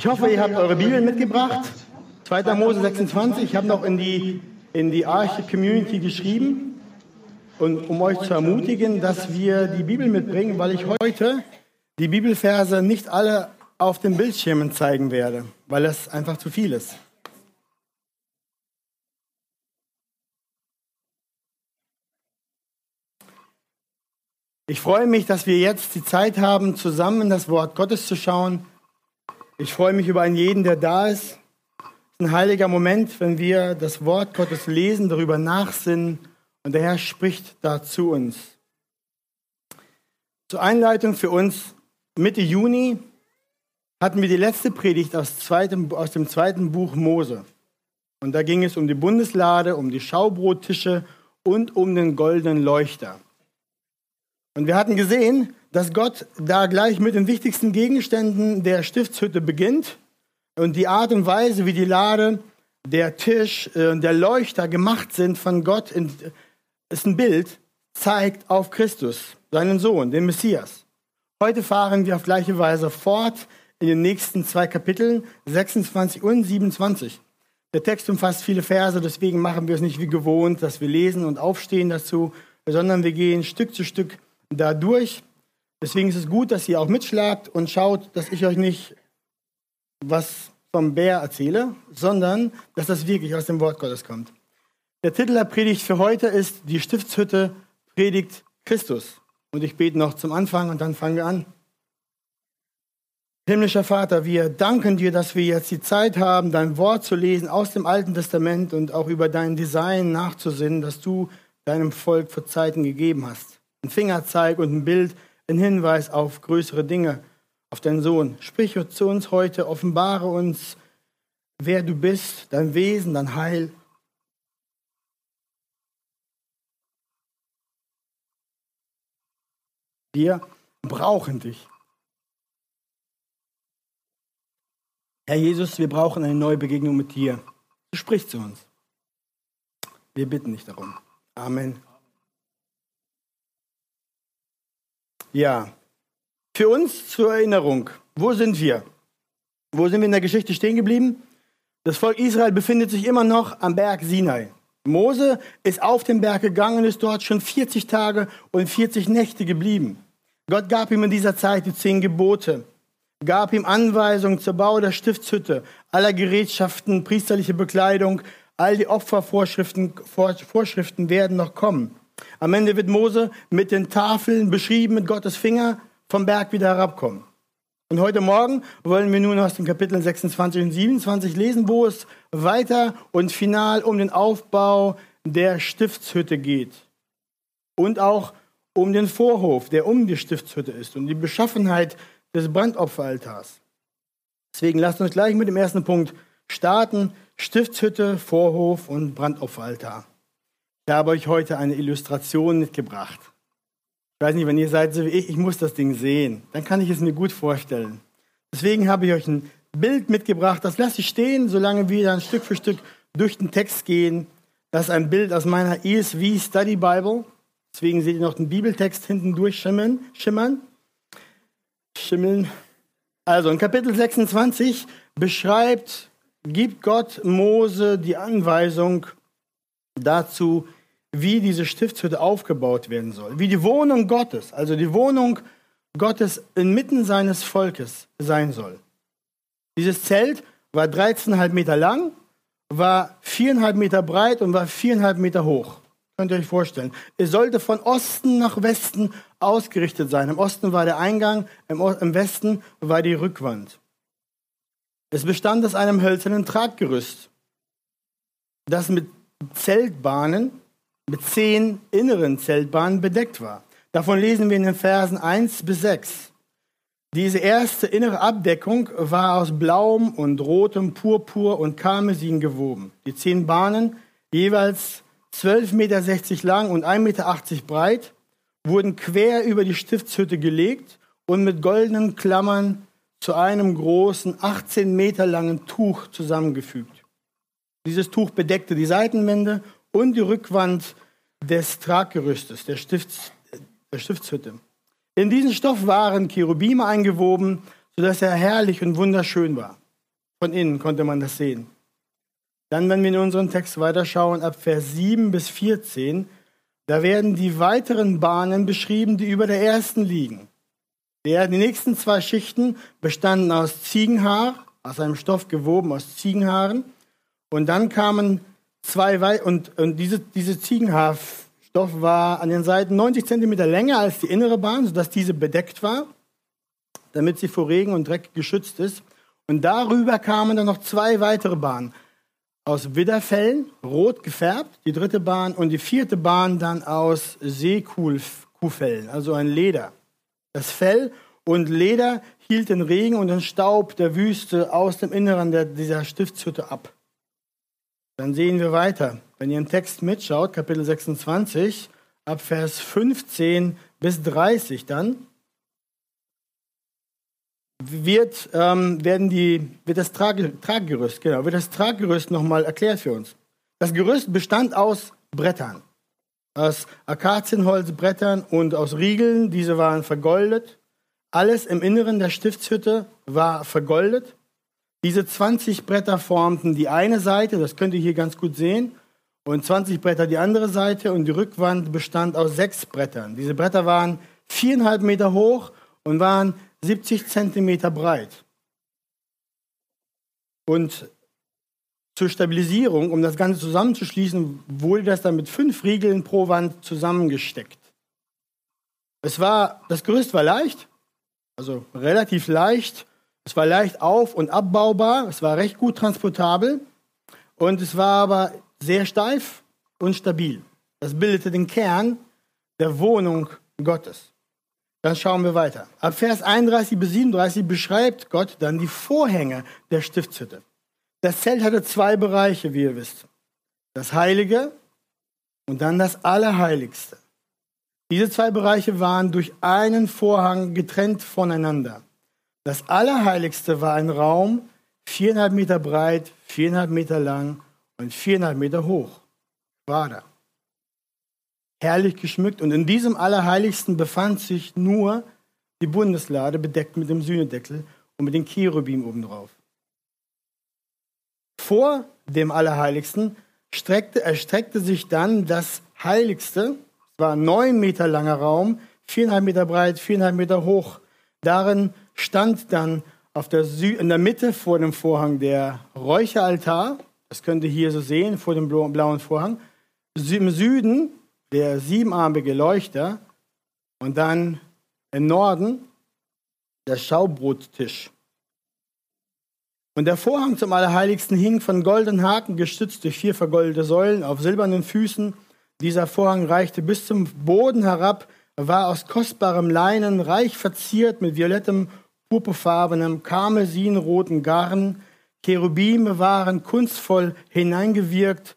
Ich hoffe, ihr habt eure Bibel mitgebracht. 2. Mose 26. Ich habe noch in die, in die Arche Community geschrieben, und, um euch zu ermutigen, dass wir die Bibel mitbringen, weil ich heute die Bibelverse nicht alle auf den Bildschirmen zeigen werde, weil es einfach zu viel ist. Ich freue mich, dass wir jetzt die Zeit haben, zusammen das Wort Gottes zu schauen. Ich freue mich über einen jeden, der da ist. Es ist ein heiliger Moment, wenn wir das Wort Gottes lesen, darüber nachsinnen und der Herr spricht da zu uns. Zur Einleitung für uns Mitte Juni hatten wir die letzte Predigt aus, zweitem, aus dem zweiten Buch Mose. Und da ging es um die Bundeslade, um die Schaubrottische und um den goldenen Leuchter. Und wir hatten gesehen, dass Gott da gleich mit den wichtigsten Gegenständen der Stiftshütte beginnt und die Art und Weise, wie die Lade, der Tisch und äh, der Leuchter gemacht sind von Gott, ist ein Bild, zeigt auf Christus, seinen Sohn, den Messias. Heute fahren wir auf gleiche Weise fort in den nächsten zwei Kapiteln, 26 und 27. Der Text umfasst viele Verse, deswegen machen wir es nicht wie gewohnt, dass wir lesen und aufstehen dazu, sondern wir gehen Stück zu Stück da durch. Deswegen ist es gut, dass ihr auch mitschlagt und schaut, dass ich euch nicht was vom Bär erzähle, sondern dass das wirklich aus dem Wort Gottes kommt. Der Titel der Predigt für heute ist Die Stiftshütte predigt Christus. Und ich bete noch zum Anfang und dann fangen wir an. Himmlischer Vater, wir danken dir, dass wir jetzt die Zeit haben, dein Wort zu lesen aus dem Alten Testament und auch über dein Design nachzusinnen, das du deinem Volk vor Zeiten gegeben hast ein Fingerzeig und ein Bild, ein Hinweis auf größere Dinge, auf deinen Sohn. Sprich zu uns heute, offenbare uns, wer du bist, dein Wesen, dein Heil. Wir brauchen dich. Herr Jesus, wir brauchen eine neue Begegnung mit dir. Sprich zu uns. Wir bitten dich darum. Amen. Ja, für uns zur Erinnerung, wo sind wir? Wo sind wir in der Geschichte stehen geblieben? Das Volk Israel befindet sich immer noch am Berg Sinai. Mose ist auf den Berg gegangen und ist dort schon 40 Tage und 40 Nächte geblieben. Gott gab ihm in dieser Zeit die zehn Gebote, gab ihm Anweisungen zur Bau der Stiftshütte, aller Gerätschaften, priesterliche Bekleidung, all die Opfervorschriften Vorschriften werden noch kommen. Am Ende wird Mose mit den Tafeln beschrieben, mit Gottes Finger vom Berg wieder herabkommen. Und heute Morgen wollen wir nun aus den Kapiteln 26 und 27 lesen, wo es weiter und final um den Aufbau der Stiftshütte geht. Und auch um den Vorhof, der um die Stiftshütte ist und die Beschaffenheit des Brandopferaltars. Deswegen lasst uns gleich mit dem ersten Punkt starten. Stiftshütte, Vorhof und Brandopferaltar. Ich habe euch heute eine Illustration mitgebracht. Ich weiß nicht, wenn ihr seid so wie ich, ich muss das Ding sehen. Dann kann ich es mir gut vorstellen. Deswegen habe ich euch ein Bild mitgebracht. Das lasse ich stehen, solange wir dann Stück für Stück durch den Text gehen. Das ist ein Bild aus meiner ESV Study Bible. Deswegen seht ihr noch den Bibeltext hinten durchschimmern. Schimmern. Schimmeln. Also in Kapitel 26 beschreibt, gibt Gott Mose die Anweisung dazu, wie diese Stiftshütte aufgebaut werden soll, wie die Wohnung Gottes, also die Wohnung Gottes inmitten seines Volkes sein soll. Dieses Zelt war 13,5 Meter lang, war 4,5 Meter breit und war 4,5 Meter hoch. Könnt ihr euch vorstellen. Es sollte von Osten nach Westen ausgerichtet sein. Im Osten war der Eingang, im, Westen war die Rückwand. Es bestand aus einem hölzernen Traggerüst, das mit Zeltbahnen mit zehn inneren Zeltbahnen bedeckt war. Davon lesen wir in den Versen 1 bis 6. Diese erste innere Abdeckung war aus blauem und rotem Purpur und Karmesin gewoben. Die zehn Bahnen, jeweils 12,60 Meter lang und 1,80 Meter breit, wurden quer über die Stiftshütte gelegt und mit goldenen Klammern zu einem großen, 18 Meter langen Tuch zusammengefügt. Dieses Tuch bedeckte die Seitenwände und die Rückwand des Traggerüstes, der, Stifts, der Stiftshütte. In diesen Stoff waren Cherubime eingewoben, sodass er herrlich und wunderschön war. Von innen konnte man das sehen. Dann, wenn wir in unseren Text weiterschauen, ab Vers 7 bis 14, da werden die weiteren Bahnen beschrieben, die über der ersten liegen. Die nächsten zwei Schichten bestanden aus Ziegenhaar, aus einem Stoff gewoben aus Ziegenhaaren. Und dann kamen zwei, und, und diese, diese Ziegenhaarstoff war an den Seiten 90 Zentimeter länger als die innere Bahn, sodass diese bedeckt war, damit sie vor Regen und Dreck geschützt ist. Und darüber kamen dann noch zwei weitere Bahnen aus Widderfellen, rot gefärbt, die dritte Bahn, und die vierte Bahn dann aus Seekuhfellen, also ein Leder. Das Fell und Leder hielt den Regen und den Staub der Wüste aus dem Inneren der, dieser Stiftshütte ab. Dann sehen wir weiter. Wenn ihr im Text mitschaut, Kapitel 26, ab Vers 15 bis 30 dann, wird, ähm, werden die, wird das Trage, Traggerüst, genau, wird das Traggerüst nochmal erklärt für uns. Das Gerüst bestand aus Brettern, aus Akazienholzbrettern und aus Riegeln. Diese waren vergoldet. Alles im Inneren der Stiftshütte war vergoldet. Diese 20 Bretter formten die eine Seite, das könnt ihr hier ganz gut sehen, und 20 Bretter die andere Seite und die Rückwand bestand aus sechs Brettern. Diese Bretter waren viereinhalb Meter hoch und waren 70 Zentimeter breit. Und zur Stabilisierung, um das Ganze zusammenzuschließen, wurde das dann mit fünf Riegeln pro Wand zusammengesteckt. Es war, das Gerüst war leicht, also relativ leicht. Es war leicht auf- und abbaubar, es war recht gut transportabel und es war aber sehr steif und stabil. Das bildete den Kern der Wohnung Gottes. Dann schauen wir weiter. Ab Vers 31 bis 37 beschreibt Gott dann die Vorhänge der Stiftshütte. Das Zelt hatte zwei Bereiche, wie ihr wisst. Das Heilige und dann das Allerheiligste. Diese zwei Bereiche waren durch einen Vorhang getrennt voneinander. Das Allerheiligste war ein Raum, viereinhalb Meter breit, viereinhalb Meter lang und viereinhalb Meter hoch. War da herrlich geschmückt. Und in diesem Allerheiligsten befand sich nur die Bundeslade, bedeckt mit dem Sühnedeckel und mit den Cherubim obendrauf. Vor dem Allerheiligsten streckte, erstreckte sich dann das Heiligste. Es war neun Meter langer Raum, viereinhalb Meter breit, viereinhalb Meter hoch. Darin stand dann auf der Sü in der Mitte vor dem Vorhang der Räucheraltar. Das könnt ihr hier so sehen, vor dem blauen Vorhang. Im Süden der siebenarmige Leuchter und dann im Norden der Schaubrottisch. Und der Vorhang zum Allerheiligsten hing von goldenen Haken gestützt durch vier vergoldete Säulen auf silbernen Füßen. Dieser Vorhang reichte bis zum Boden herab, war aus kostbarem Leinen, reich verziert mit violettem, purpurfarbenem, karmesinroten Garn. Cherubime waren kunstvoll hineingewirkt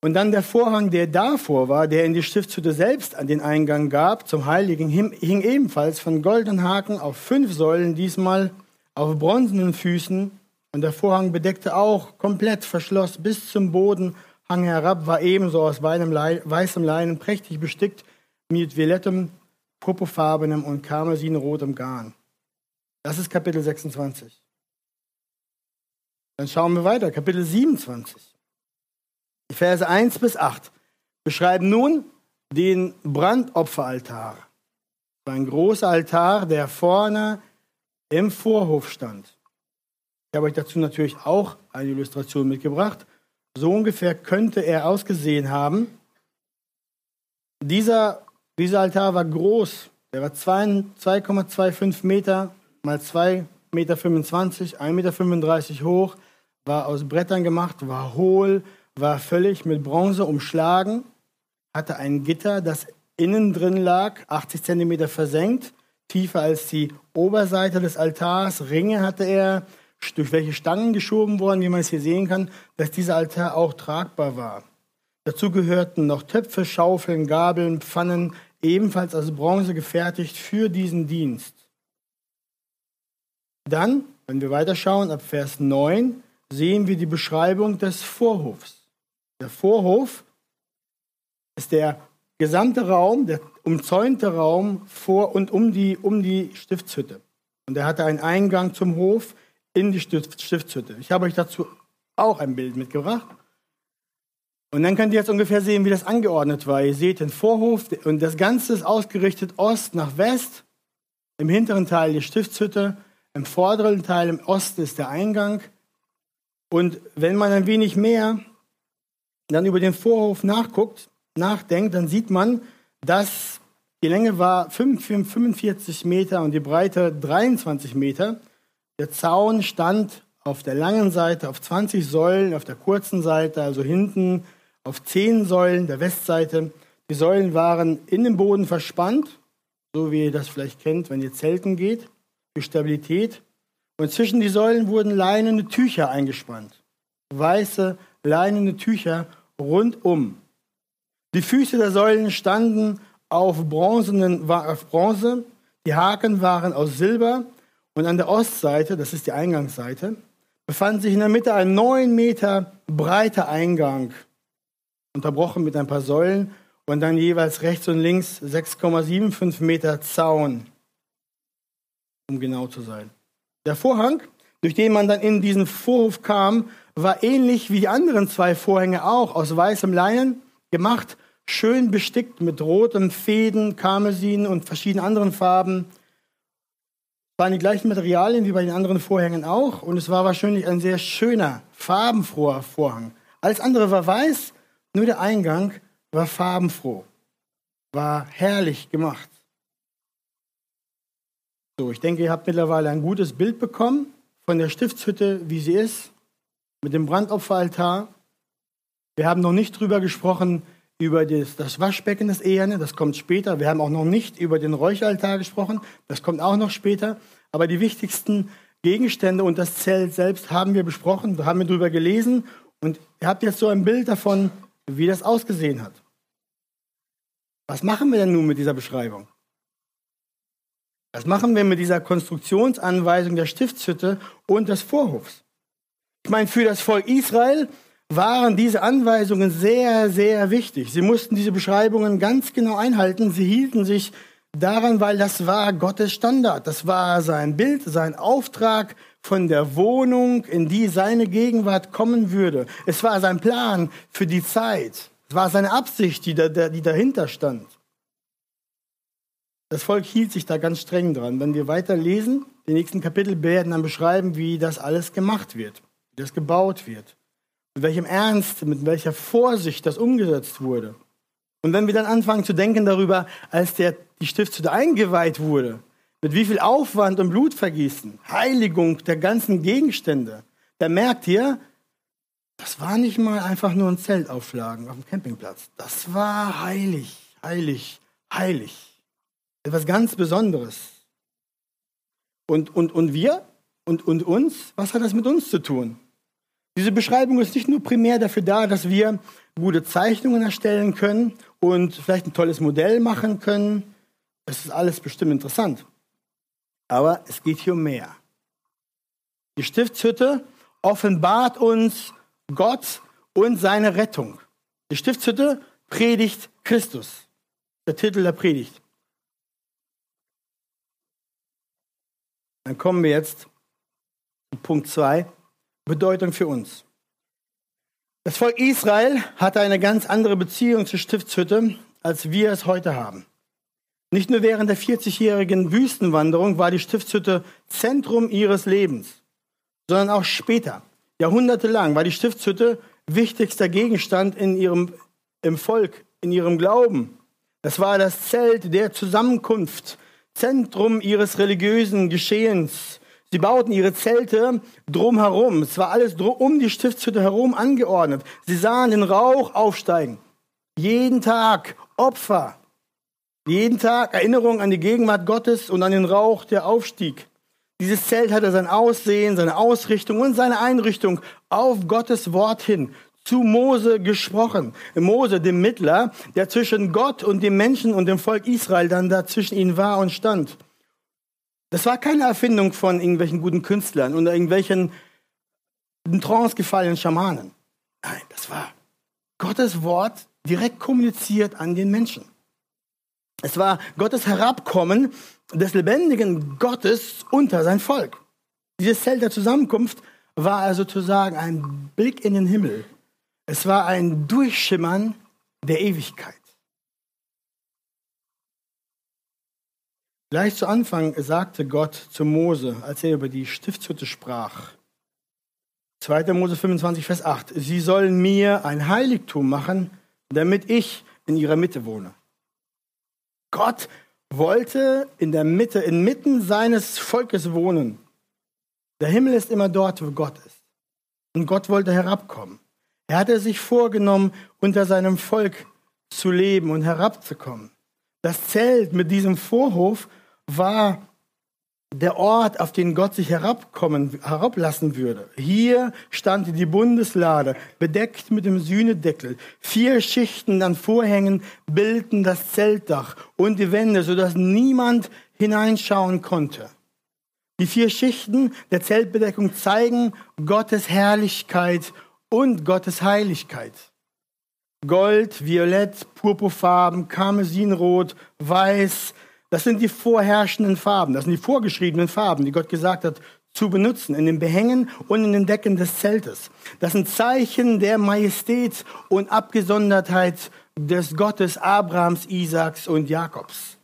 und dann der Vorhang, der davor war, der in die Stiftshütte selbst an den Eingang gab, zum Heiligen, hing ebenfalls von goldenen Haken auf fünf Säulen, diesmal auf bronzenen Füßen. Und der Vorhang bedeckte auch komplett, verschloss bis zum Boden, hang herab, war ebenso aus weißem Leinen prächtig bestickt mit violettem, purpurfarbenem und karmesinrotem Garn. Das ist Kapitel 26. Dann schauen wir weiter, Kapitel 27. Die Verse 1 bis 8 beschreiben nun den Brandopferaltar. Ein großer Altar, der vorne im Vorhof stand. Ich habe euch dazu natürlich auch eine Illustration mitgebracht. So ungefähr könnte er ausgesehen haben. Dieser, dieser Altar war groß. Der war 2,25 Meter mal 2,25 Meter, 1,35 Meter hoch, war aus Brettern gemacht, war hohl, war völlig mit Bronze umschlagen, hatte ein Gitter, das innen drin lag, 80 Zentimeter versenkt, tiefer als die Oberseite des Altars. Ringe hatte er, durch welche Stangen geschoben worden, wie man es hier sehen kann, dass dieser Altar auch tragbar war. Dazu gehörten noch Töpfe, Schaufeln, Gabeln, Pfannen, ebenfalls aus Bronze gefertigt für diesen Dienst. Dann, wenn wir weiterschauen, ab Vers 9, sehen wir die Beschreibung des Vorhofs. Der Vorhof ist der gesamte Raum, der umzäunte Raum vor und um die, um die Stiftshütte. Und er hatte einen Eingang zum Hof in die Stiftshütte. Ich habe euch dazu auch ein Bild mitgebracht. Und dann könnt ihr jetzt ungefähr sehen, wie das angeordnet war. Ihr seht den Vorhof und das Ganze ist ausgerichtet Ost nach West. Im hinteren Teil die Stiftshütte, im vorderen Teil im Osten ist der Eingang. Und wenn man ein wenig mehr dann über den Vorhof nachguckt, nachdenkt, dann sieht man, dass die Länge war 45 Meter und die Breite 23 Meter. Der Zaun stand auf der langen Seite auf 20 Säulen, auf der kurzen Seite, also hinten auf 10 Säulen der Westseite. Die Säulen waren in den Boden verspannt, so wie ihr das vielleicht kennt, wenn ihr zelten geht, für Stabilität. Und zwischen die Säulen wurden leinene Tücher eingespannt. Weiße leinene Tücher rundum. Die Füße der Säulen standen auf, bronzenen, auf Bronze, die Haken waren aus Silber und an der Ostseite, das ist die Eingangsseite, befand sich in der Mitte ein neun Meter breiter Eingang, unterbrochen mit ein paar Säulen und dann jeweils rechts und links 6,75 Meter Zaun, um genau zu sein. Der Vorhang, durch den man dann in diesen Vorhof kam, war ähnlich wie die anderen zwei Vorhänge auch aus weißem Leinen gemacht, schön bestickt mit rotem Fäden, Karmesin und verschiedenen anderen Farben waren die gleichen Materialien wie bei den anderen Vorhängen auch und es war wahrscheinlich ein sehr schöner, farbenfroher Vorhang. Alles andere war weiß, nur der Eingang war farbenfroh, war herrlich gemacht. So, ich denke, ihr habt mittlerweile ein gutes Bild bekommen von der Stiftshütte, wie sie ist, mit dem Brandopferaltar. Wir haben noch nicht drüber gesprochen, über das, das Waschbecken, das Eherne, das kommt später. Wir haben auch noch nicht über den Räucheraltar gesprochen, das kommt auch noch später. Aber die wichtigsten Gegenstände und das Zelt selbst haben wir besprochen, haben wir drüber gelesen und ihr habt jetzt so ein Bild davon, wie das ausgesehen hat. Was machen wir denn nun mit dieser Beschreibung? Was machen wir mit dieser Konstruktionsanweisung der Stiftshütte und des Vorhofs? Ich meine, für das Volk Israel waren diese Anweisungen sehr, sehr wichtig. Sie mussten diese Beschreibungen ganz genau einhalten. Sie hielten sich daran, weil das war Gottes Standard. Das war sein Bild, sein Auftrag von der Wohnung, in die seine Gegenwart kommen würde. Es war sein Plan für die Zeit. Es war seine Absicht, die, da, die dahinter stand. Das Volk hielt sich da ganz streng dran. Wenn wir weiter lesen, die nächsten Kapitel werden dann beschreiben, wie das alles gemacht wird, wie das gebaut wird mit welchem Ernst, mit welcher Vorsicht das umgesetzt wurde. Und wenn wir dann anfangen zu denken darüber, als der, die Stiftshütte eingeweiht wurde, mit wie viel Aufwand und Blutvergießen, Heiligung der ganzen Gegenstände, da merkt ihr, das war nicht mal einfach nur ein Zelt aufschlagen auf dem Campingplatz. Das war heilig, heilig, heilig. Etwas ganz Besonderes. Und, und, und wir und, und uns, was hat das mit uns zu tun? Diese Beschreibung ist nicht nur primär dafür da, dass wir gute Zeichnungen erstellen können und vielleicht ein tolles Modell machen können. Das ist alles bestimmt interessant. Aber es geht hier um mehr. Die Stiftshütte offenbart uns Gott und seine Rettung. Die Stiftshütte predigt Christus. Der Titel der Predigt. Dann kommen wir jetzt zu Punkt 2. Bedeutung für uns. Das Volk Israel hatte eine ganz andere Beziehung zur Stiftshütte, als wir es heute haben. Nicht nur während der 40-jährigen Wüstenwanderung war die Stiftshütte Zentrum ihres Lebens, sondern auch später, jahrhundertelang, war die Stiftshütte wichtigster Gegenstand in ihrem, im Volk, in ihrem Glauben. Das war das Zelt der Zusammenkunft, Zentrum ihres religiösen Geschehens, Sie bauten ihre Zelte drumherum. Es war alles um die Stiftshütte herum angeordnet. Sie sahen den Rauch aufsteigen. Jeden Tag Opfer. Jeden Tag Erinnerung an die Gegenwart Gottes und an den Rauch, der aufstieg. Dieses Zelt hatte sein Aussehen, seine Ausrichtung und seine Einrichtung auf Gottes Wort hin zu Mose gesprochen. Mose, dem Mittler, der zwischen Gott und dem Menschen und dem Volk Israel dann dazwischen ihnen war und stand. Das war keine Erfindung von irgendwelchen guten Künstlern oder irgendwelchen in Trance gefallenen Schamanen. Nein, das war Gottes Wort direkt kommuniziert an den Menschen. Es war Gottes Herabkommen des lebendigen Gottes unter sein Volk. Dieses Zelt der Zusammenkunft war also sozusagen ein Blick in den Himmel. Es war ein Durchschimmern der Ewigkeit. Gleich zu Anfang sagte Gott zu Mose, als er über die Stiftshütte sprach, 2. Mose 25, Vers 8, Sie sollen mir ein Heiligtum machen, damit ich in ihrer Mitte wohne. Gott wollte in der Mitte, inmitten seines Volkes wohnen. Der Himmel ist immer dort, wo Gott ist. Und Gott wollte herabkommen. Er hatte sich vorgenommen, unter seinem Volk zu leben und herabzukommen. Das Zelt mit diesem Vorhof war der Ort, auf den Gott sich herabkommen, herablassen würde. Hier stand die Bundeslade, bedeckt mit dem Sühnedeckel. Vier Schichten an Vorhängen bildeten das Zeltdach und die Wände, sodass niemand hineinschauen konnte. Die vier Schichten der Zeltbedeckung zeigen Gottes Herrlichkeit und Gottes Heiligkeit. Gold, Violett, Purpurfarben, Karmesinrot, Weiß, das sind die vorherrschenden Farben, das sind die vorgeschriebenen Farben, die Gott gesagt hat, zu benutzen in den Behängen und in den Decken des Zeltes. Das sind Zeichen der Majestät und Abgesondertheit des Gottes Abrahams, Isaaks und Jakobs.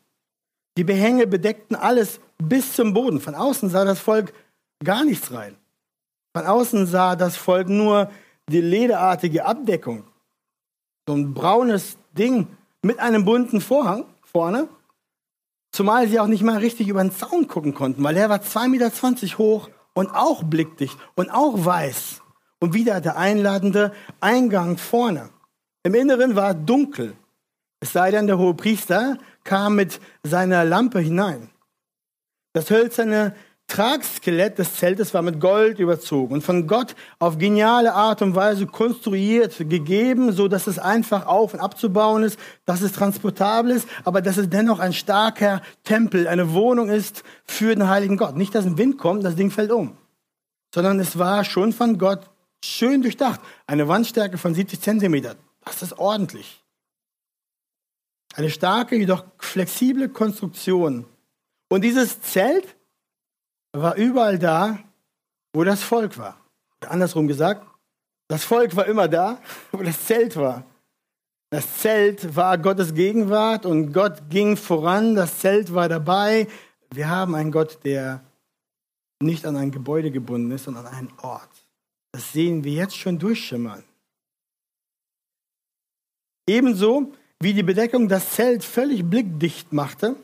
Die Behänge bedeckten alles bis zum Boden. Von außen sah das Volk gar nichts rein. Von außen sah das Volk nur die lederartige Abdeckung. So ein braunes Ding mit einem bunten Vorhang vorne. Zumal sie auch nicht mal richtig über den Zaun gucken konnten, weil er war 2,20 Meter hoch und auch blickdicht und auch weiß. Und wieder der einladende Eingang vorne. Im Inneren war dunkel. Es sei denn, der hohe Priester kam mit seiner Lampe hinein. Das hölzerne Tragskelett des Zeltes war mit Gold überzogen und von Gott auf geniale Art und Weise konstruiert, gegeben, so dass es einfach auf und abzubauen ist, dass es transportabel ist, aber dass es dennoch ein starker Tempel, eine Wohnung ist für den heiligen Gott. Nicht, dass ein Wind kommt, das Ding fällt um, sondern es war schon von Gott schön durchdacht. Eine Wandstärke von 70 Zentimeter. Das ist ordentlich. Eine starke, jedoch flexible Konstruktion und dieses Zelt war überall da, wo das Volk war. Andersrum gesagt, das Volk war immer da, wo das Zelt war. Das Zelt war Gottes Gegenwart und Gott ging voran, das Zelt war dabei. Wir haben einen Gott, der nicht an ein Gebäude gebunden ist, sondern an einen Ort. Das sehen wir jetzt schon durchschimmern. Ebenso wie die Bedeckung das Zelt völlig blickdicht machte,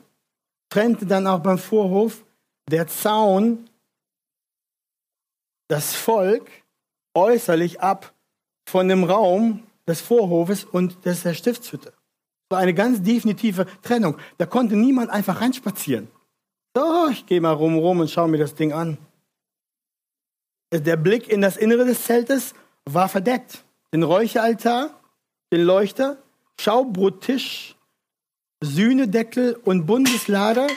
trennte dann auch beim Vorhof der Zaun das Volk äußerlich ab von dem Raum des Vorhofes und des der Stiftshütte. War eine ganz definitive Trennung. Da konnte niemand einfach reinspazieren. So, ich gehe mal rum, rum und schaue mir das Ding an. Der Blick in das Innere des Zeltes war verdeckt. Den Räucheraltar, den Leuchter, Schaubrottisch, Sühnedeckel und Bundeslader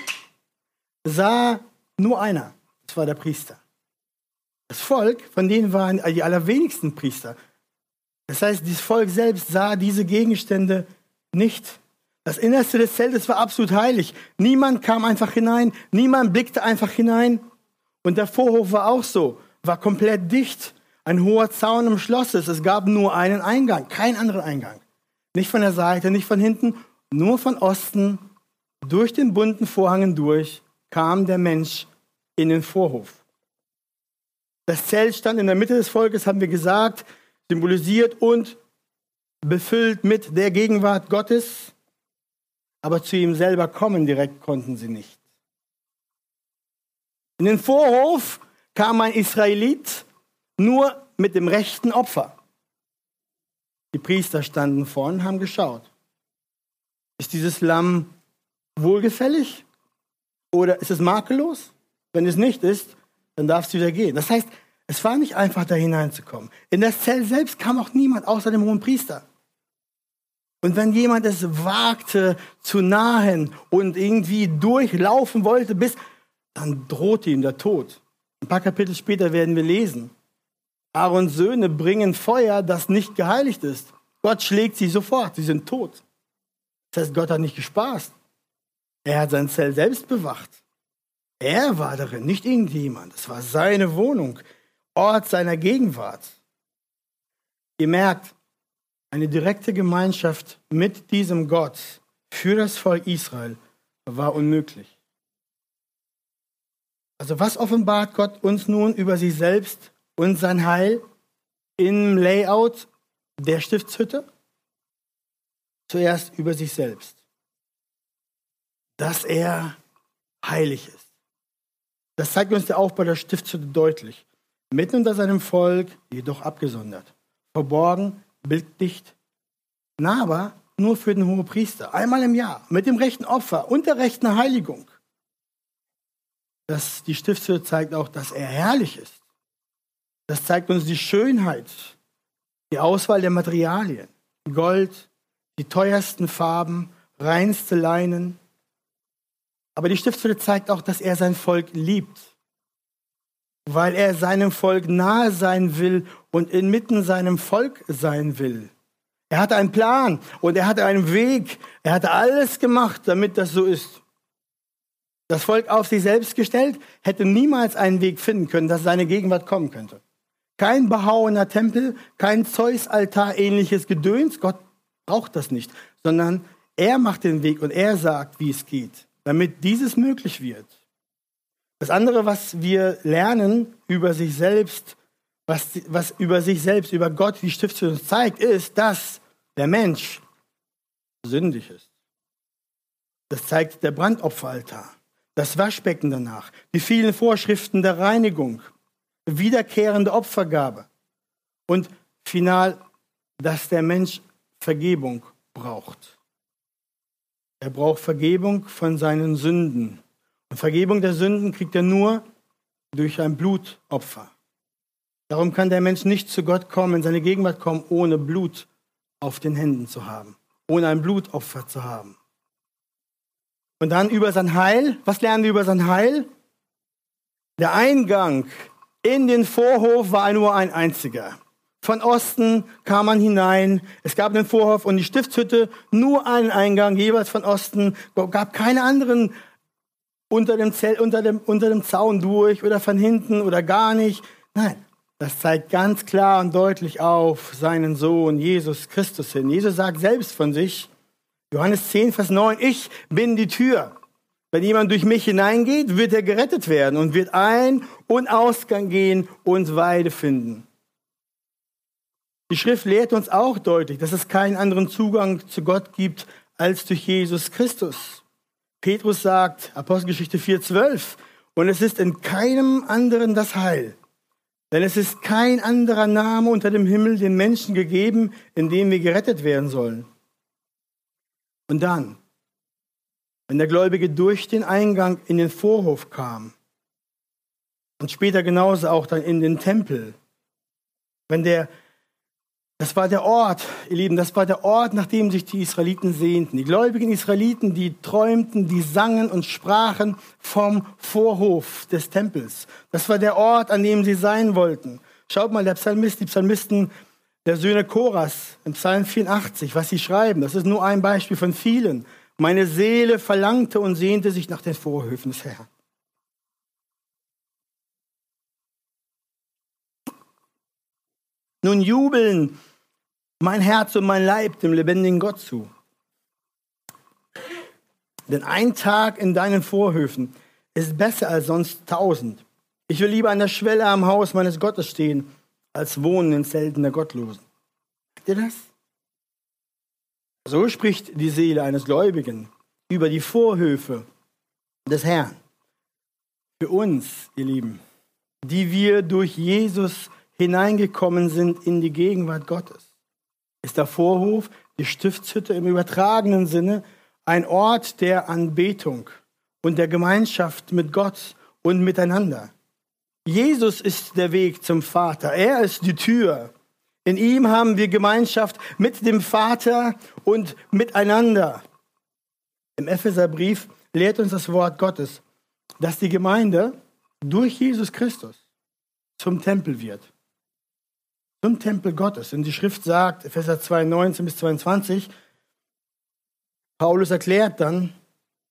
sah nur einer. Das war der Priester. Das Volk, von denen waren die allerwenigsten Priester. Das heißt, das Volk selbst sah diese Gegenstände nicht. Das Innerste des Zeltes war absolut heilig. Niemand kam einfach hinein, niemand blickte einfach hinein. Und der Vorhof war auch so, war komplett dicht. Ein hoher Zaun umschloss es. Es gab nur einen Eingang, keinen anderen Eingang. Nicht von der Seite, nicht von hinten nur von Osten, durch den bunten Vorhang hindurch, kam der Mensch in den Vorhof. Das Zelt stand in der Mitte des Volkes, haben wir gesagt, symbolisiert und befüllt mit der Gegenwart Gottes, aber zu ihm selber kommen direkt konnten sie nicht. In den Vorhof kam ein Israelit nur mit dem rechten Opfer. Die Priester standen vorn haben geschaut. Ist dieses Lamm wohlgefällig oder ist es makellos? Wenn es nicht ist, dann darf es wieder gehen. Das heißt, es war nicht einfach, da hineinzukommen. In das Zelt selbst kam auch niemand außer dem hohen Priester. Und wenn jemand es wagte zu nahen und irgendwie durchlaufen wollte, bis, dann drohte ihm der Tod. Ein paar Kapitel später werden wir lesen. Aarons Söhne bringen Feuer, das nicht geheiligt ist. Gott schlägt sie sofort, sie sind tot. Das heißt, Gott hat nicht gespaßt. Er hat sein Zelt selbst bewacht. Er war darin, nicht irgendjemand. Es war seine Wohnung, Ort seiner Gegenwart. Ihr merkt, eine direkte Gemeinschaft mit diesem Gott für das Volk Israel war unmöglich. Also was offenbart Gott uns nun über sich selbst und sein Heil im Layout der Stiftshütte? Zuerst über sich selbst. Dass er heilig ist. Das zeigt uns der Aufbau der Stiftshütte deutlich. Mitten unter seinem Volk, jedoch abgesondert. Verborgen, bilddicht, nahbar nur für den Hohepriester. Einmal im Jahr. Mit dem rechten Opfer und der rechten Heiligung. Das, die Stiftshütte zeigt auch, dass er herrlich ist. Das zeigt uns die Schönheit, die Auswahl der Materialien. Gold, die teuersten Farben, reinste Leinen. Aber die Stiftshütte zeigt auch, dass er sein Volk liebt, weil er seinem Volk nahe sein will und inmitten seinem Volk sein will. Er hatte einen Plan und er hatte einen Weg. Er hatte alles gemacht, damit das so ist. Das Volk auf sich selbst gestellt, hätte niemals einen Weg finden können, dass seine Gegenwart kommen könnte. Kein behauener Tempel, kein Zeus-Altar ähnliches Gedöns. Gott braucht das nicht, sondern er macht den Weg und er sagt, wie es geht, damit dieses möglich wird. Das andere, was wir lernen über sich selbst, was, was über sich selbst, über Gott die Stiftung uns zeigt, ist, dass der Mensch sündig ist. Das zeigt der Brandopferaltar, das Waschbecken danach, die vielen Vorschriften der Reinigung, wiederkehrende Opfergabe und final, dass der Mensch Vergebung braucht. Er braucht Vergebung von seinen Sünden. Und Vergebung der Sünden kriegt er nur durch ein Blutopfer. Darum kann der Mensch nicht zu Gott kommen, in seine Gegenwart kommen, ohne Blut auf den Händen zu haben, ohne ein Blutopfer zu haben. Und dann über sein Heil, was lernen wir über sein Heil? Der Eingang in den Vorhof war nur ein einziger. Von Osten kam man hinein. Es gab den Vorhof und die Stiftshütte, nur einen Eingang, jeweils von Osten. Gab keine anderen unter dem, Zelt, unter, dem, unter dem Zaun durch oder von hinten oder gar nicht. Nein, das zeigt ganz klar und deutlich auf seinen Sohn Jesus Christus hin. Jesus sagt selbst von sich, Johannes 10, Vers 9, ich bin die Tür. Wenn jemand durch mich hineingeht, wird er gerettet werden und wird ein- und Ausgang gehen und Weide finden. Die Schrift lehrt uns auch deutlich, dass es keinen anderen Zugang zu Gott gibt als durch Jesus Christus. Petrus sagt, Apostelgeschichte 4,12, und es ist in keinem anderen das Heil. Denn es ist kein anderer Name unter dem Himmel den Menschen gegeben, in dem wir gerettet werden sollen. Und dann, wenn der Gläubige durch den Eingang in den Vorhof kam und später genauso auch dann in den Tempel, wenn der, das war der Ort, ihr Lieben, das war der Ort, nach dem sich die Israeliten sehnten. Die gläubigen Israeliten, die träumten, die sangen und sprachen vom Vorhof des Tempels. Das war der Ort, an dem sie sein wollten. Schaut mal, der Psalmist, die Psalmisten der Söhne Choras im Psalm 84, was sie schreiben, das ist nur ein Beispiel von vielen. Meine Seele verlangte und sehnte sich nach den Vorhöfen des Herrn. Nun jubeln mein Herz und mein Leib dem lebendigen Gott zu. Denn ein Tag in deinen Vorhöfen ist besser als sonst tausend. Ich will lieber an der Schwelle am Haus meines Gottes stehen, als wohnen in Zelten der Gottlosen. Merkt ihr das? So spricht die Seele eines Gläubigen über die Vorhöfe des Herrn. Für uns, ihr Lieben, die wir durch Jesus hineingekommen sind in die Gegenwart Gottes, ist der Vorhof, die Stiftshütte im übertragenen Sinne, ein Ort der Anbetung und der Gemeinschaft mit Gott und miteinander. Jesus ist der Weg zum Vater. Er ist die Tür. In ihm haben wir Gemeinschaft mit dem Vater und miteinander. Im Epheserbrief lehrt uns das Wort Gottes, dass die Gemeinde durch Jesus Christus zum Tempel wird. Zum Tempel Gottes. Und die Schrift sagt, Epheser 2, 19 bis 22, Paulus erklärt dann,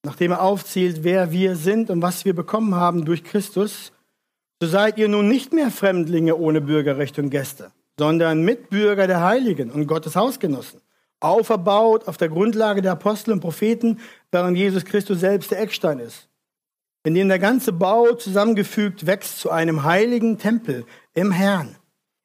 nachdem er aufzählt, wer wir sind und was wir bekommen haben durch Christus, so seid ihr nun nicht mehr Fremdlinge ohne Bürgerrecht und Gäste, sondern Mitbürger der Heiligen und Gottes Hausgenossen, auferbaut auf der Grundlage der Apostel und Propheten, während Jesus Christus selbst der Eckstein ist, in dem der ganze Bau zusammengefügt wächst zu einem heiligen Tempel im Herrn,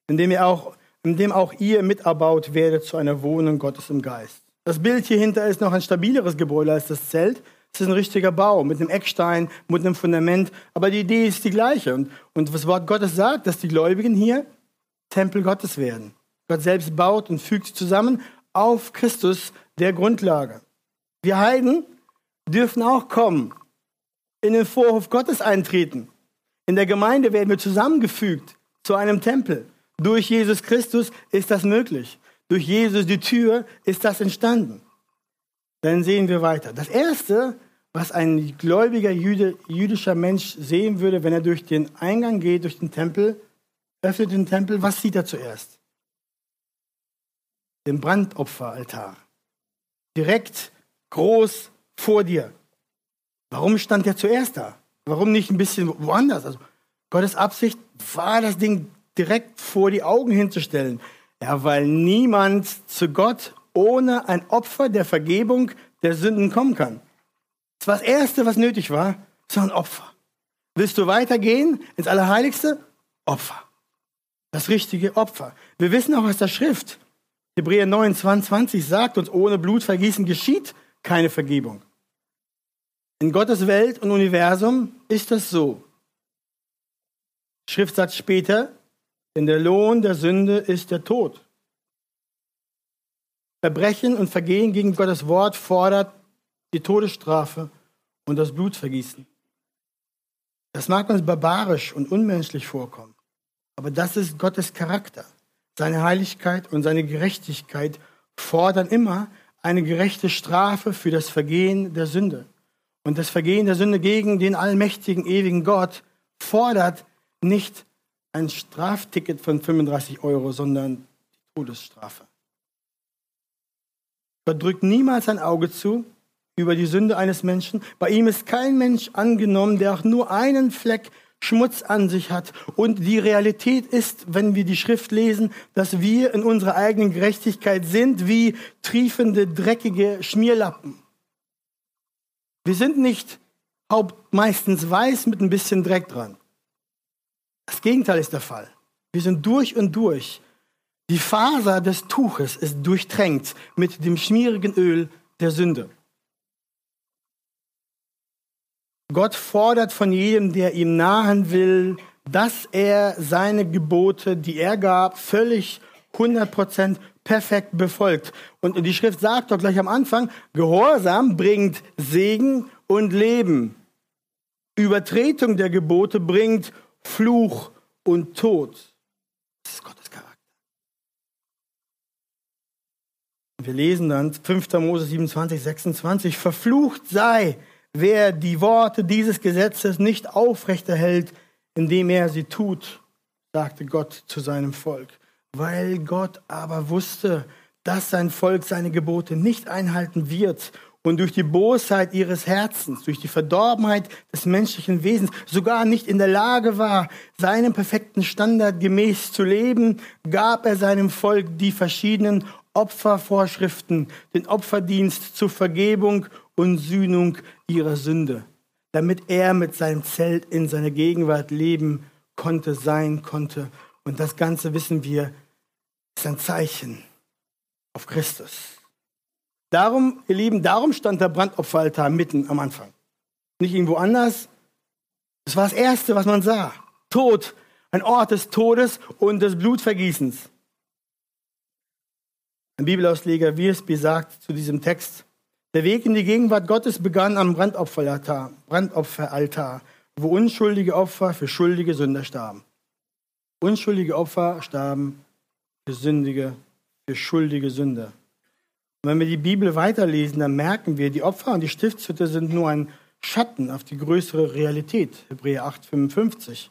in dem, ihr auch, in dem auch ihr miterbaut werdet zu einer Wohnung Gottes im Geist. Das Bild hier hinter ist noch ein stabileres Gebäude als das Zelt, es ist ein richtiger Bau mit einem Eckstein, mit einem Fundament, aber die Idee ist die gleiche. Und, und das Wort Gottes sagt, dass die Gläubigen hier Tempel Gottes werden. Gott selbst baut und fügt zusammen auf Christus der Grundlage. Wir Heiden dürfen auch kommen, in den Vorhof Gottes eintreten. In der Gemeinde werden wir zusammengefügt zu einem Tempel. Durch Jesus Christus ist das möglich. Durch Jesus die Tür ist das entstanden. Dann sehen wir weiter. Das Erste, was ein gläubiger Jüde, jüdischer Mensch sehen würde, wenn er durch den Eingang geht, durch den Tempel, öffnet den Tempel, was sieht er zuerst? Den Brandopferaltar. Direkt groß vor dir. Warum stand der zuerst da? Warum nicht ein bisschen woanders? Also Gottes Absicht war, das Ding direkt vor die Augen hinzustellen. Ja, weil niemand zu Gott ohne ein Opfer der Vergebung der Sünden kommen kann. Das war das Erste, was nötig war, so ein Opfer. Willst du weitergehen ins Allerheiligste? Opfer. Das richtige Opfer. Wir wissen auch aus der Schrift, Hebräer 9, 22 sagt uns, ohne Blutvergießen geschieht keine Vergebung. In Gottes Welt und Universum ist das so. Schriftsatz später, denn der Lohn der Sünde ist der Tod. Verbrechen und Vergehen gegen Gottes Wort fordert die Todesstrafe und das Blutvergießen. Das mag uns barbarisch und unmenschlich vorkommen, aber das ist Gottes Charakter. Seine Heiligkeit und seine Gerechtigkeit fordern immer eine gerechte Strafe für das Vergehen der Sünde. Und das Vergehen der Sünde gegen den allmächtigen, ewigen Gott fordert nicht ein Strafticket von 35 Euro, sondern die Todesstrafe. Gott drückt niemals ein Auge zu über die Sünde eines Menschen. Bei ihm ist kein Mensch angenommen, der auch nur einen Fleck Schmutz an sich hat. Und die Realität ist, wenn wir die Schrift lesen, dass wir in unserer eigenen Gerechtigkeit sind wie triefende, dreckige Schmierlappen. Wir sind nicht meistens weiß mit ein bisschen Dreck dran. Das Gegenteil ist der Fall. Wir sind durch und durch die Faser des Tuches ist durchtränkt mit dem schmierigen Öl der Sünde. Gott fordert von jedem, der ihm nahen will, dass er seine Gebote, die er gab, völlig 100% perfekt befolgt. Und die Schrift sagt doch gleich am Anfang, Gehorsam bringt Segen und Leben. Übertretung der Gebote bringt Fluch und Tod. Das ist Gottes Charakter. Wir lesen dann 5. Mose 27, 26, verflucht sei, wer die Worte dieses Gesetzes nicht aufrechterhält, indem er sie tut, sagte Gott zu seinem Volk. Weil Gott aber wusste, dass sein Volk seine Gebote nicht einhalten wird und durch die Bosheit ihres Herzens, durch die Verdorbenheit des menschlichen Wesens sogar nicht in der Lage war, seinem perfekten Standard gemäß zu leben, gab er seinem Volk die verschiedenen Opfervorschriften, den Opferdienst zur Vergebung und Sühnung ihrer Sünde, damit er mit seinem Zelt in seiner Gegenwart leben konnte, sein konnte. Und das Ganze wissen wir, ist ein Zeichen auf Christus. Darum, ihr Lieben, darum stand der Brandopferaltar mitten am Anfang. Nicht irgendwo anders. Das war das Erste, was man sah. Tod, ein Ort des Todes und des Blutvergießens. Ein Bibelausleger Wiersbe sagt zu diesem Text, der Weg in die Gegenwart Gottes begann am Brandopferaltar, Brandopferaltar, wo unschuldige Opfer für schuldige Sünder starben. Unschuldige Opfer starben für sündige, für schuldige Sünder. Wenn wir die Bibel weiterlesen, dann merken wir, die Opfer und die Stiftshütte sind nur ein Schatten auf die größere Realität. Hebräer 8, 55.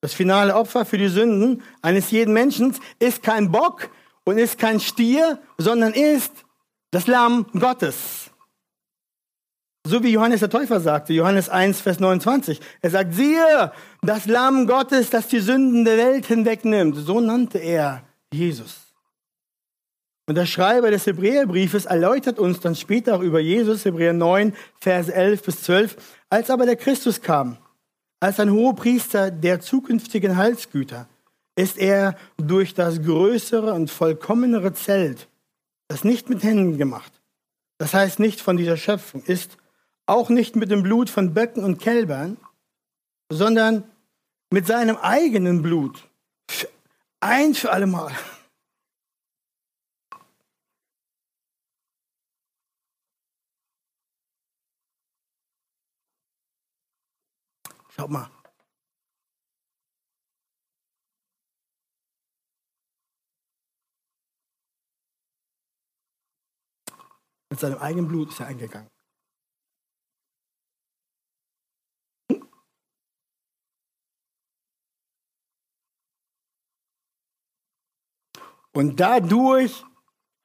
Das finale Opfer für die Sünden eines jeden Menschen ist kein Bock, und ist kein Stier, sondern ist das Lamm Gottes. So wie Johannes der Täufer sagte, Johannes 1, Vers 29. Er sagt, siehe, das Lamm Gottes, das die Sünden der Welt hinwegnimmt. So nannte er Jesus. Und der Schreiber des Hebräerbriefes erläutert uns dann später auch über Jesus, Hebräer 9, Vers 11 bis 12. Als aber der Christus kam, als ein Hohepriester der zukünftigen Heilsgüter, ist er durch das größere und vollkommenere Zelt, das nicht mit Händen gemacht, das heißt nicht von dieser Schöpfung ist, auch nicht mit dem Blut von Böcken und Kälbern, sondern mit seinem eigenen Blut, ein für allemal Schaut mal. Mit seinem eigenen Blut ist er eingegangen. Und dadurch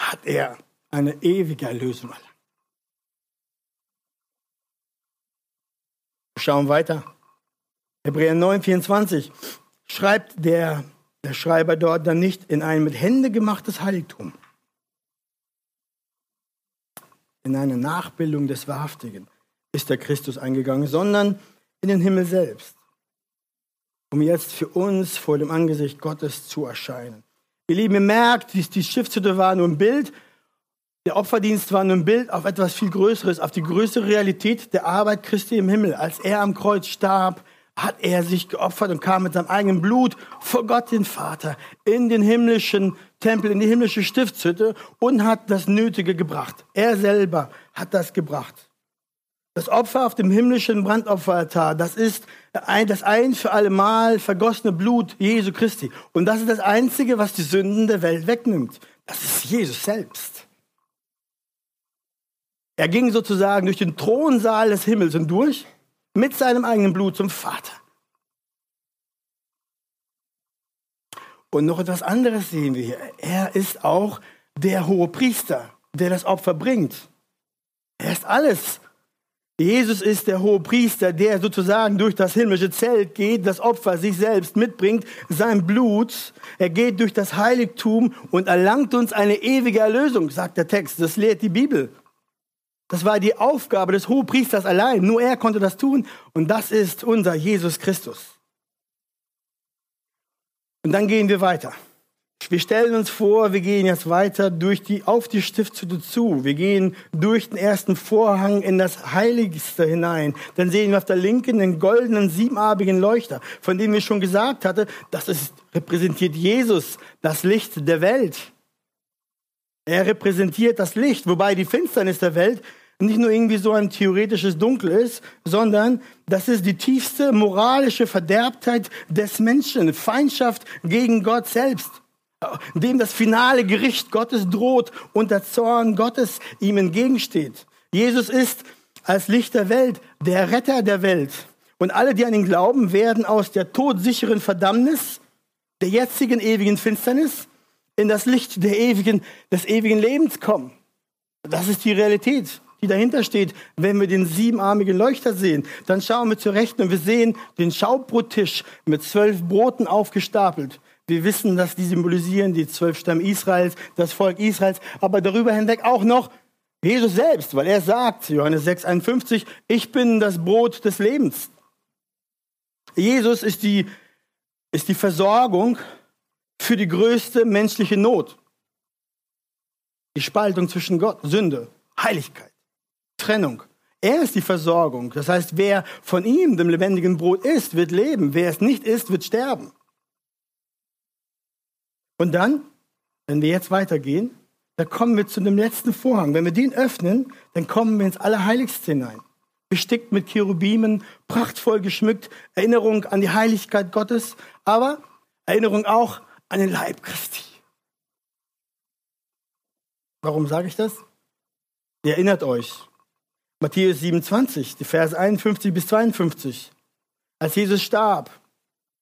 hat er eine ewige Erlösung. Schauen weiter. Hebräer 9, 24 schreibt der, der Schreiber dort dann nicht in ein mit Hände gemachtes Heiligtum, in eine Nachbildung des Wahrhaftigen ist der Christus eingegangen, sondern in den Himmel selbst, um jetzt für uns vor dem Angesicht Gottes zu erscheinen. Ihr Lieben, ihr merkt, die, Stiftshütte war nur ein Bild, der Opferdienst war nur ein Bild auf etwas viel Größeres, auf die größere Realität der Arbeit Christi im Himmel. Als er am Kreuz starb, hat er sich geopfert und kam mit seinem eigenen Blut vor Gott den Vater in den himmlischen Tempel, in die himmlische Stiftshütte und hat das Nötige gebracht. Er selber hat das gebracht. Das Opfer auf dem himmlischen Brandopferaltar, das ist das ein für alle Mal vergossene Blut Jesu Christi. Und das ist das Einzige, was die Sünden der Welt wegnimmt. Das ist Jesus selbst. Er ging sozusagen durch den Thronsaal des Himmels hindurch mit seinem eigenen Blut zum Vater. Und noch etwas anderes sehen wir hier. Er ist auch der hohe Priester, der das Opfer bringt. Er ist alles. Jesus ist der hohe Priester, der sozusagen durch das himmlische Zelt geht, das Opfer sich selbst mitbringt, sein Blut. Er geht durch das Heiligtum und erlangt uns eine ewige Erlösung, sagt der Text. Das lehrt die Bibel. Das war die Aufgabe des Hohepriesters allein. Nur er konnte das tun. Und das ist unser Jesus Christus. Und dann gehen wir weiter. Wir stellen uns vor, wir gehen jetzt weiter durch die, auf die Stiftshütte zu. Wir gehen durch den ersten Vorhang in das Heiligste hinein. Dann sehen wir auf der linken den goldenen siebenarbigen Leuchter, von dem ich schon gesagt hatte, das ist, repräsentiert Jesus, das Licht der Welt. Er repräsentiert das Licht, wobei die Finsternis der Welt nicht nur irgendwie so ein theoretisches Dunkel ist, sondern das ist die tiefste moralische Verderbtheit des Menschen, Feindschaft gegen Gott selbst, dem das finale Gericht Gottes droht und der Zorn Gottes ihm entgegensteht. Jesus ist als Licht der Welt der Retter der Welt. Und alle, die an ihn glauben, werden aus der todsicheren Verdammnis, der jetzigen ewigen Finsternis, in das Licht der ewigen, des ewigen Lebens kommen. Das ist die Realität die dahinter steht. Wenn wir den siebenarmigen Leuchter sehen, dann schauen wir zur Rechten und wir sehen den Schaubrottisch mit zwölf Broten aufgestapelt. Wir wissen, dass die symbolisieren die zwölf Stämme Israels, das Volk Israels, aber darüber hinweg auch noch Jesus selbst, weil er sagt, Johannes 6, 51, ich bin das Brot des Lebens. Jesus ist die, ist die Versorgung für die größte menschliche Not. Die Spaltung zwischen Gott, Sünde, Heiligkeit. Trennung. Er ist die Versorgung. Das heißt, wer von ihm, dem lebendigen Brot isst, wird leben. Wer es nicht isst, wird sterben. Und dann, wenn wir jetzt weitergehen, da kommen wir zu dem letzten Vorhang. Wenn wir den öffnen, dann kommen wir ins Allerheiligste hinein. Bestickt mit Cherubimen, prachtvoll geschmückt, Erinnerung an die Heiligkeit Gottes, aber Erinnerung auch an den Leib Christi. Warum sage ich das? Ihr erinnert euch, Matthäus 27, die Verse 51 bis 52. Als Jesus starb,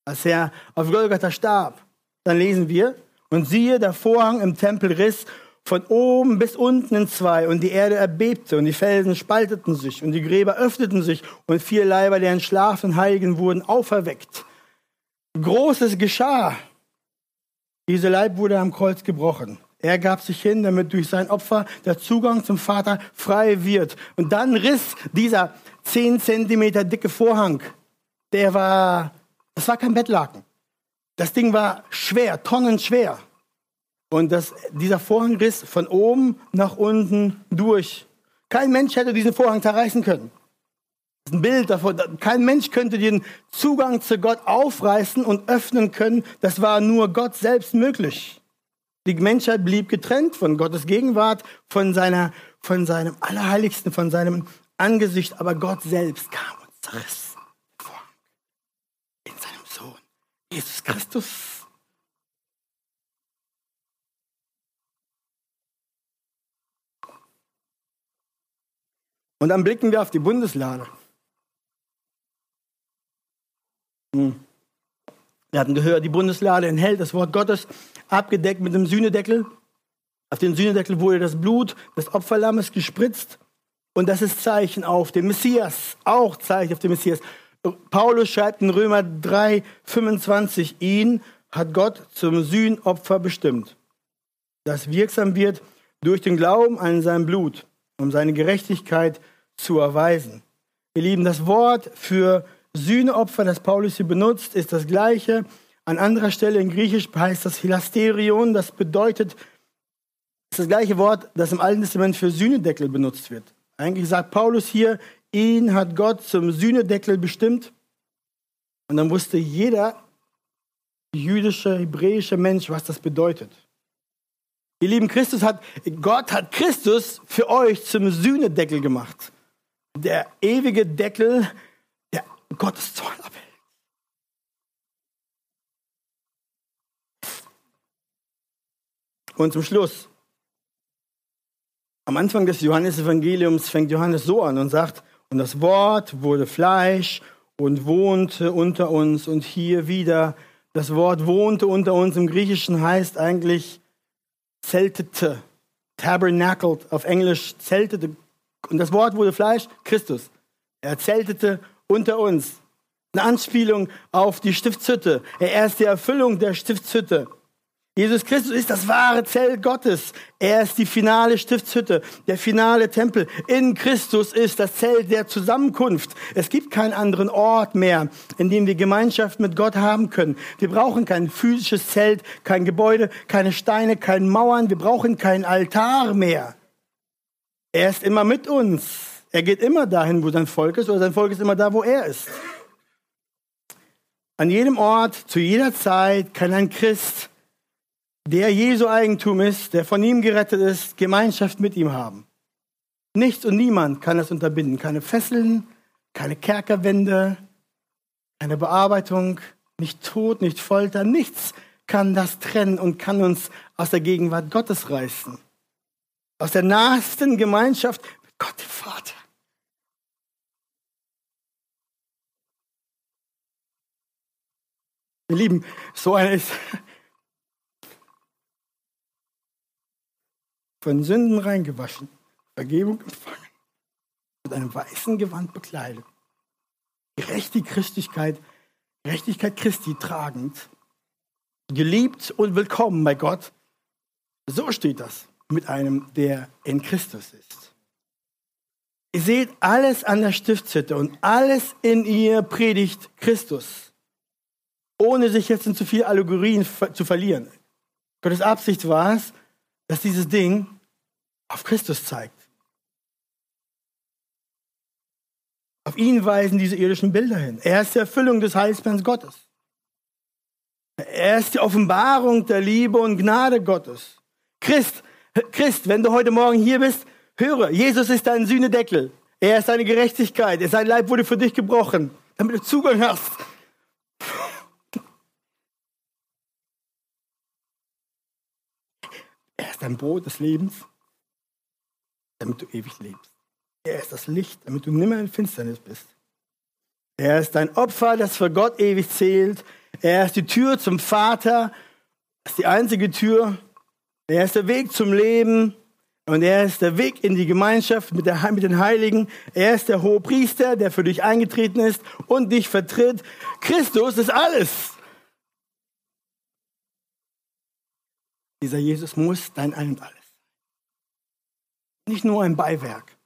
als er auf Golgatha starb, dann lesen wir, und siehe, der Vorhang im Tempel riss von oben bis unten in zwei und die Erde erbebte und die Felsen spalteten sich und die Gräber öffneten sich und vier Leiber der entschlafenen Heiligen wurden auferweckt. Großes geschah. Dieser Leib wurde am Kreuz gebrochen. Er gab sich hin, damit durch sein Opfer der Zugang zum Vater frei wird. Und dann riss dieser zehn Zentimeter dicke Vorhang, der war, das war kein Bettlaken. Das Ding war schwer, tonnenschwer. Und das, dieser Vorhang riss von oben nach unten durch. Kein Mensch hätte diesen Vorhang zerreißen können. Das ist ein Bild davon. Kein Mensch könnte den Zugang zu Gott aufreißen und öffnen können. Das war nur Gott selbst möglich. Die Menschheit blieb getrennt von Gottes Gegenwart, von, seiner, von seinem Allerheiligsten, von seinem Angesicht. Aber Gott selbst kam und zerriss in seinem Sohn, Jesus Christus. Und dann blicken wir auf die Bundeslade. Hm. Wir hatten gehört, die Bundeslade enthält das Wort Gottes, abgedeckt mit einem Sühnedeckel. Auf den Sühnedeckel wurde das Blut des Opferlammes gespritzt. Und das ist Zeichen auf den Messias, auch Zeichen auf den Messias. Paulus schreibt in Römer 3, 25, ihn hat Gott zum Sühnopfer bestimmt, das wirksam wird durch den Glauben an sein Blut, um seine Gerechtigkeit zu erweisen. Ihr Lieben, das Wort für Sühneopfer, das Paulus hier benutzt, ist das gleiche. An anderer Stelle in Griechisch heißt das Hilasterion, das bedeutet, ist das gleiche Wort, das im Alten Testament für Sühnedeckel benutzt wird. Eigentlich sagt Paulus hier, ihn hat Gott zum Sühnedeckel bestimmt. Und dann wusste jeder jüdische, hebräische Mensch, was das bedeutet. Ihr lieben Christus hat, Gott hat Christus für euch zum Sühnedeckel gemacht der ewige Deckel, Gottes Zorn abhält. Und zum Schluss, am Anfang des Johannesevangeliums fängt Johannes so an und sagt, und das Wort wurde Fleisch und wohnte unter uns und hier wieder. Das Wort wohnte unter uns im Griechischen heißt eigentlich zeltete, tabernacled, auf Englisch zeltete, und das Wort wurde Fleisch, Christus. Er zeltete unter uns. Eine Anspielung auf die Stiftshütte. Er ist die Erfüllung der Stiftshütte. Jesus Christus ist das wahre Zelt Gottes. Er ist die finale Stiftshütte, der finale Tempel. In Christus ist das Zelt der Zusammenkunft. Es gibt keinen anderen Ort mehr, in dem wir Gemeinschaft mit Gott haben können. Wir brauchen kein physisches Zelt, kein Gebäude, keine Steine, keine Mauern. Wir brauchen keinen Altar mehr. Er ist immer mit uns. Er geht immer dahin, wo sein Volk ist, oder sein Volk ist immer da, wo er ist. An jedem Ort, zu jeder Zeit kann ein Christ, der Jesu Eigentum ist, der von ihm gerettet ist, Gemeinschaft mit ihm haben. Nichts und niemand kann das unterbinden. Keine Fesseln, keine Kerkerwände, keine Bearbeitung, nicht Tod, nicht Folter, nichts kann das trennen und kann uns aus der Gegenwart Gottes reißen aus der nahesten Gemeinschaft mit Gott dem Vater. Ihr Lieben, so einer ist von Sünden reingewaschen, Vergebung empfangen, mit einem weißen Gewand bekleidet, gerechte Christlichkeit, Gerechtigkeit Christi tragend, geliebt und willkommen bei Gott. So steht das mit einem, der in Christus ist. Ihr seht, alles an der Stiftshütte und alles in ihr predigt Christus, ohne sich jetzt in zu viele Allegorien zu verlieren. Gottes Absicht war es, dass dieses Ding auf Christus zeigt. Auf ihn weisen diese irdischen Bilder hin. Er ist die Erfüllung des Heilsplans Gottes. Er ist die Offenbarung der Liebe und Gnade Gottes. Christ Christ, wenn du heute Morgen hier bist, höre, Jesus ist dein Sühnedeckel. Er ist deine Gerechtigkeit. Sein Leib wurde für dich gebrochen, damit du Zugang hast. Er dein Brot des Lebens, damit du ewig lebst. Er ist das Licht, damit du nimmer in Finsternis bist. Er ist dein Opfer, das für Gott ewig zählt. Er ist die Tür zum Vater. Er ist die einzige Tür, Er ist der Weg zum Leben und er ist der Weg in die Gemeinschaft mit, der, mit den Heiligen. Er ist der hohe Priester, der für dich eingetreten ist und dich vertritt. Christus ist alles. Dieser Jesus muss dein Ein und alles. Nicht nur ein Beiwerk,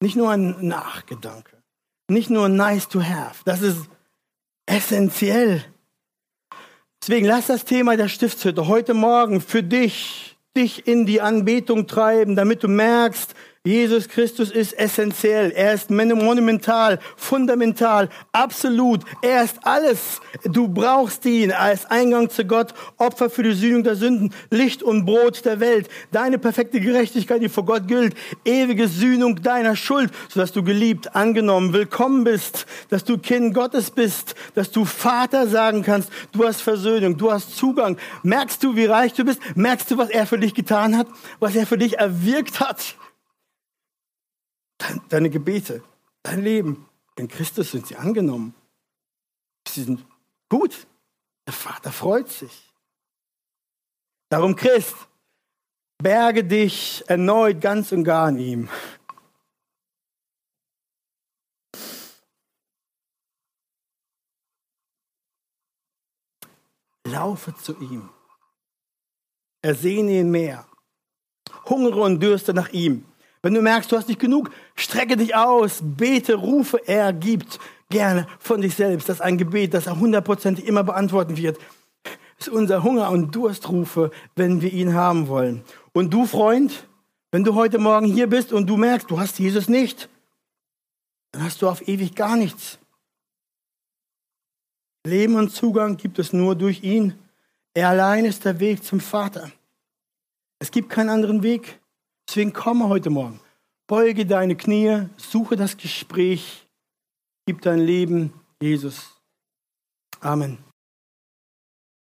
nicht nur ein Nachgedanke, nicht nur nice to have. Das ist essentiell. Deswegen lass das Thema der Stiftshütte heute Morgen für dich, dich in die Anbetung treiben, damit du merkst, Jesus Christus ist essentiell. Er ist monumental, fundamental, absolut. Er ist alles. Du brauchst ihn als Eingang zu Gott, Opfer für die Sühnung der Sünden, Licht und Brot der Welt, deine perfekte Gerechtigkeit, die vor Gott gilt, ewige Sühnung deiner Schuld, sodass du geliebt, angenommen, willkommen bist, dass du Kind Gottes bist, dass du Vater sagen kannst, du hast Versöhnung, du hast Zugang. Merkst du, wie reich du bist? Merkst du, was er für dich getan hat? Was er für dich erwirkt hat? Deine Gebete, dein Leben. In Christus sind sie angenommen. Sie sind gut. Der Vater freut sich. Darum, Christ, berge dich erneut ganz und gar in ihm. Laufe zu ihm. Ersehne ihn mehr. Hungere und dürste nach ihm. Wenn du merkst, du hast nicht genug, strecke dich aus, bete, rufe, er gibt gerne von dich selbst. Das ist ein Gebet, das er hundertprozentig immer beantworten wird. Das ist unser Hunger- und Durstrufe, wenn wir ihn haben wollen. Und du, Freund, wenn du heute Morgen hier bist und du merkst, du hast Jesus nicht, dann hast du auf ewig gar nichts. Leben und Zugang gibt es nur durch ihn. Er allein ist der Weg zum Vater. Es gibt keinen anderen Weg. Deswegen komme heute Morgen. Beuge deine Knie, suche das Gespräch, gib dein Leben Jesus. Amen.